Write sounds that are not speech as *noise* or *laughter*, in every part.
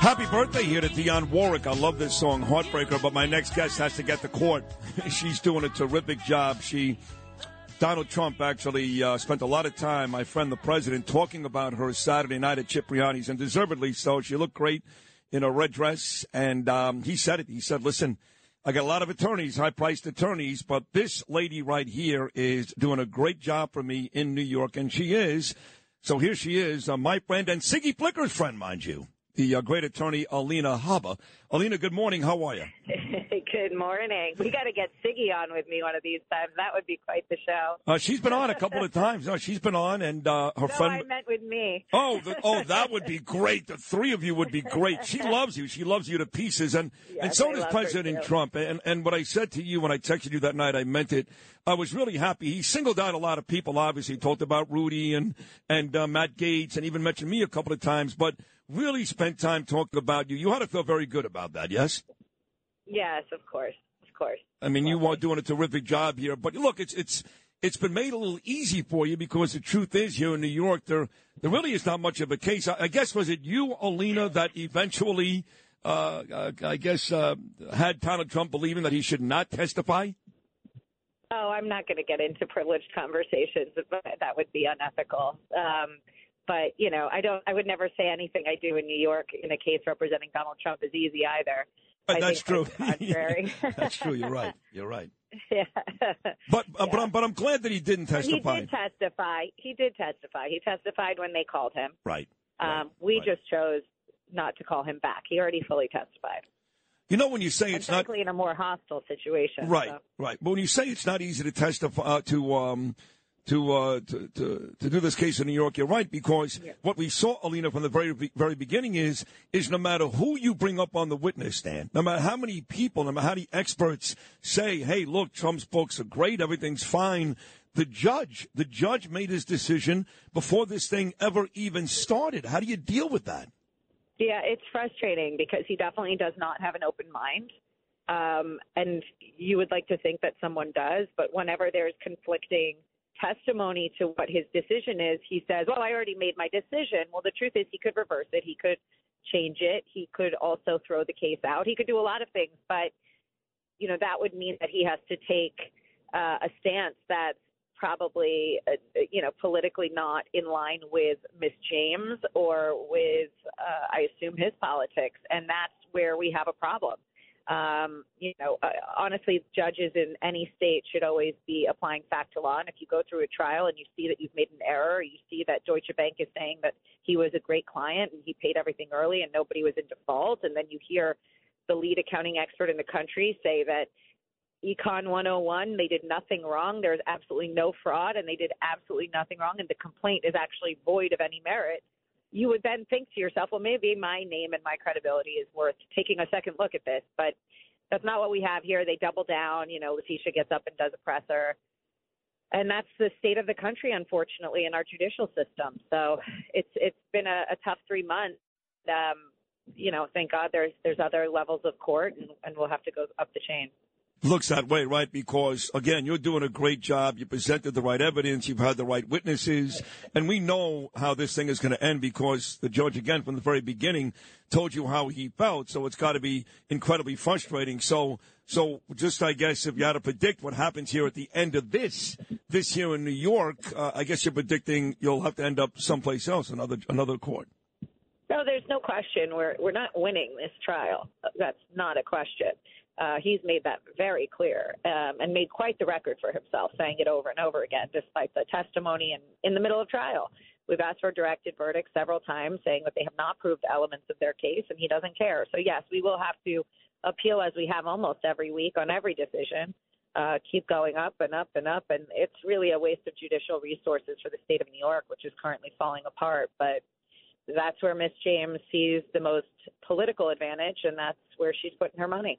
Happy birthday here to Dionne Warwick. I love this song, Heartbreaker, but my next guest has to get to court. *laughs* She's doing a terrific job. She, Donald Trump actually uh, spent a lot of time, my friend the president, talking about her Saturday night at Cipriani's, and deservedly so. She looked great in a red dress, and um, he said it. He said, listen, I got a lot of attorneys, high priced attorneys, but this lady right here is doing a great job for me in New York, and she is. So here she is, uh, my friend and Siggy Flicker's friend, mind you the uh, great attorney Alina Habba. Alina, good morning. How are you? *laughs* good morning. We got to get Siggy on with me one of these times. That would be quite the show. Uh, she's been on a couple of *laughs* times. No, she's been on, and uh, her no, friend. I meant with me. Oh, the, oh, that would be *laughs* great. The three of you would be great. She loves you. She loves you to pieces, and yes, and so I does President Trump. And and what I said to you when I texted you that night, I meant it. I was really happy. He singled out a lot of people. Obviously, he talked about Rudy and and uh, Matt Gaetz and even mentioned me a couple of times, but really spent time talking about you. You had to feel very good about that, yes? Yes, of course, of course. I mean, you are doing a terrific job here, but look, it's it's it's been made a little easy for you because the truth is here in New York, there there really is not much of a case. I, I guess was it you, Alina, that eventually, uh, uh, I guess, uh, had Donald Trump believing that he should not testify? Oh, I'm not going to get into privileged conversations, but that would be unethical. Um, but you know, I don't. I would never say anything I do in New York in a case representing Donald Trump is easy either. But that's true. *laughs* Contrary. *laughs* that's true. You're right. You're right. *laughs* Yeah. But uh, Yeah. but I'm but I'm glad that he didn't testify. He did testify. He did testify. He testified when they called him. Right. Um, we right. just chose not to call him back. He already fully testified. You know when you say it's not in a more hostile situation. right, so. right. But when you say it's not easy to testify uh, to um to, uh, to to to do this case in New York, you're right because Yeah. what we saw, Alina, from the very very beginning is is no matter who you bring up on the witness stand, no matter how many people, no matter how many experts say, "Hey, look, Trump's books are great, everything's fine." The judge, the judge made his decision before this thing ever even started. How do you deal with that? Yeah, it's frustrating because he definitely does not have an open mind. Um, and you would like to think that someone does, but whenever there's conflicting testimony to what his decision is, he says, Well, I already made my decision. Well, the truth is, he could reverse it. He could change it. He could also throw the case out. He could do a lot of things, but, you know, that would mean that he has to take uh, a stance that's probably, uh, you know, politically not in line with Miss James or with, uh, I assume, his politics. And that's where we have a problem. Um, you know, uh, honestly, judges in any state should always be applying fact to law. And if you go through a trial and you see that you've made an error, you see that Deutsche Bank is saying that he was a great client and he paid everything early and nobody was in default, and then you hear the lead accounting expert in the country say that Econ 101, they did nothing wrong. There's absolutely no fraud, and they did absolutely nothing wrong, and the complaint is actually void of any merit. You would then think to yourself, well, maybe my name and my credibility is worth taking a second look at this. But that's not what we have here. They double down. You know, Letitia gets up and does a presser. And that's the state of the country, unfortunately, in our judicial system. So it's it's been a, a tough three months. Um, you know, thank God there's there's other levels of court, and, and we'll have to go up the chain. Looks that way, right? Because again, you're doing a great job. You presented the right evidence. You've had the right witnesses, and we know how this thing is going to end because the judge, again, from the very beginning, told you how he felt. So it's got to be incredibly frustrating. So, so just I guess if you had to predict what happens here at the end of this, this here in New York, uh, I guess you're predicting you'll have to end up someplace else, another another court. No, there's no question. We're we're not winning this trial. That's not a question. Uh, he's made that very clear um, and made quite the record for himself, saying it over and over again, despite the testimony and in the middle of trial. We've asked for a directed verdict several times, saying that they have not proved elements of their case, and he doesn't care. So yes, we will have to appeal as we have almost every week on every decision. Uh, keep going up and up and up, and it's really a waste of judicial resources for the state of New York, which is currently falling apart. But that's where Miss James sees the most political advantage, and that's where she's putting her money.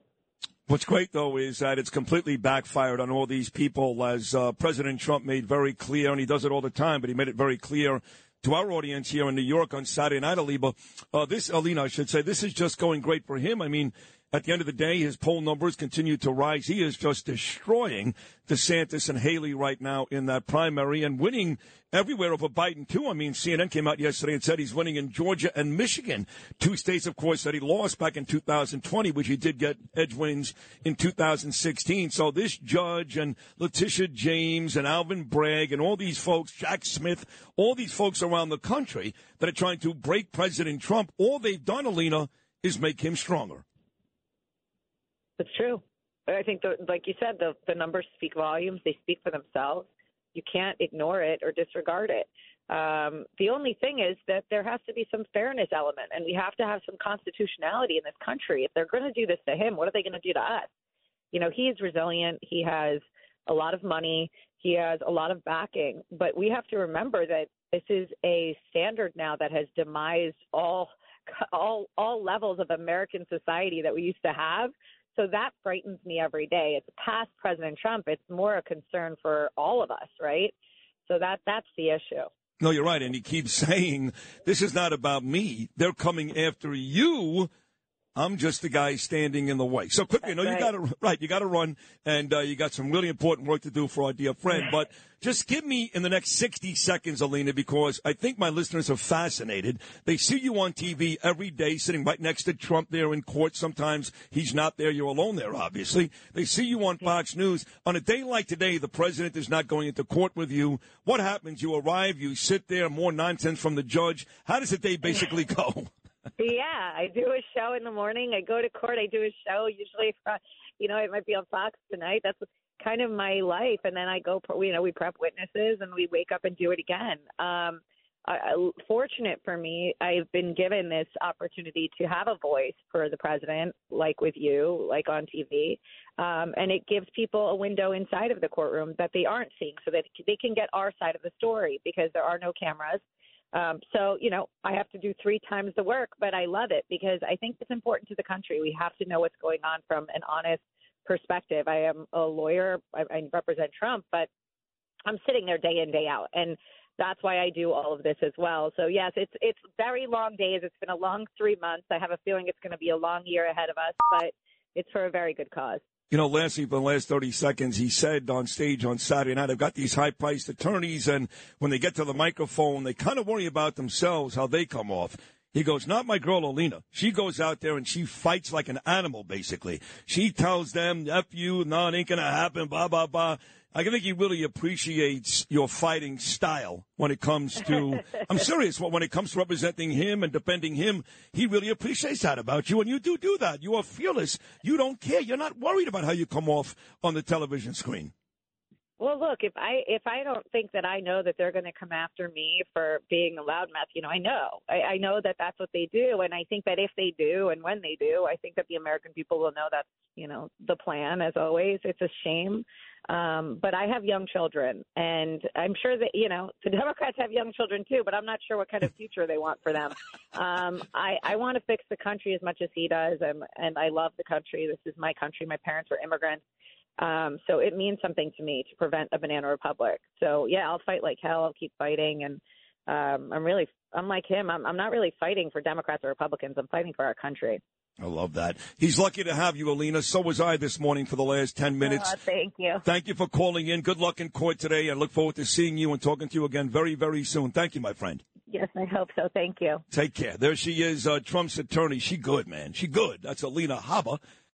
What's great, though, is that it's completely backfired on all these people, as uh, President Trump made very clear, and he does it all the time, but he made it very clear to our audience here in New York on Saturday night, Aliba. Uh, this, Alina, I should say, this is just going great for him. I mean, at the end of the day, his poll numbers continue to rise. He is just destroying DeSantis and Haley right now in that primary and winning everywhere over Biden, too. I mean, CNN came out yesterday and said he's winning in Georgia and Michigan, two states, of course, that he lost back in 2020, which he did get edge wins in 2016. So this judge and Letitia James and Alvin Bragg and all these folks, Jack Smith, all these folks around the country that are trying to break President Trump, all they've done, Alina, is make him stronger. It's true. I think, the, like you said, the, the numbers speak volumes. They speak for themselves. You can't ignore it or disregard it. Um, the only thing is that there has to be some fairness element, and we have to have some constitutionality in this country. If they're going to do this to him, what are they going to do to us? You know, he's resilient. He has a lot of money. He has a lot of backing. But we have to remember that this is a standard now that has demised all all all levels of American society that we used to have. So that frightens me every day. It's past President Trump. It's more a concern for all of us, right? So that that's the issue. No, you're right. And he keeps *laughs* saying, this is not about me. They're coming after you I'm just the guy standing in the way. So quickly, no, *laughs* right. you got to right, you got to run, and uh, you got some really important work to do for our dear friend. But just give me in the next 60 seconds, Alina, because I think my listeners are fascinated. They see you on TV every day, sitting right next to Trump there in court. Sometimes he's not there; you're alone there, obviously. They see you on Fox News on a day like today. The president is not going into court with you. What happens? You arrive, you sit there, more nonsense from the judge. How does the day basically *laughs* go? Yeah, I do a show in the morning. I go to court. I do a show usually. *laughs* For, you know, it might be on Fox tonight. That's kind of my life. And then I go. You know, we prep witnesses and we wake up and do it again. Um, I, fortunate for me, I've been given this opportunity to have a voice for the president, like with you, like on TV, um, and it gives people a window inside of the courtroom that they aren't seeing, so that they can get our side of the story because there are no cameras. Um, so, you know, I have to do three times the work, but I love it because I think it's important to the country. We have to know what's going on from an honest perspective. I am a lawyer, I, I represent Trump, but I'm sitting there day in, day out. And that's why I do all of this as well. So yes, it's it's very long days. It's been a long three months. I have a feeling it's going to be a long year ahead of us, but it's for a very good cause. You know, lastly, for the last 30 seconds, he said on stage on Saturday night, I've got these high priced attorneys, and when they get to the microphone, they kind of worry about themselves, how they come off. He goes, not my girl Alina. She goes out there and she fights like an animal, basically. She tells them, F you, no, it ain't gonna happen, blah, blah, blah. I think he really appreciates your fighting style when it comes to. *laughs* I'm serious. When it comes to representing him and defending him, he really appreciates that about you, and you do do that. You are fearless. You don't care. You're not worried about how you come off on the television screen. Well, look, if I if I don't think that I know that they're going to come after me for being a loudmouth, you know, I know. I, I know that that's what they do, and I think that if they do, and when they do, I think that the American people will know that's you know the plan. As always, it's a shame, um, but I have young children, and I'm sure that you know the Democrats have young children too. But I'm not sure what kind of future they want for them. Um, I I want to fix the country as much as he does, and and I love the country. This is my country. My parents were immigrants um, so it means something to me to prevent a banana republic. So yeah, I'll fight like hell. I'll keep fighting, and um, I'm really, I'm like him. I'm, I'm not really fighting for Democrats or Republicans. I'm fighting for our country. I love that. He's lucky to have you, Alina. So was I this morning for the last 10 minutes. Uh, thank you. Thank you for calling in. Good luck in court today. I look forward to seeing you and talking to you again very, very soon. Thank you, my friend. Yes, I hope so. Thank you. Take care. There she is, uh, Trump's attorney. She good, man. She good. That's Alina Habba.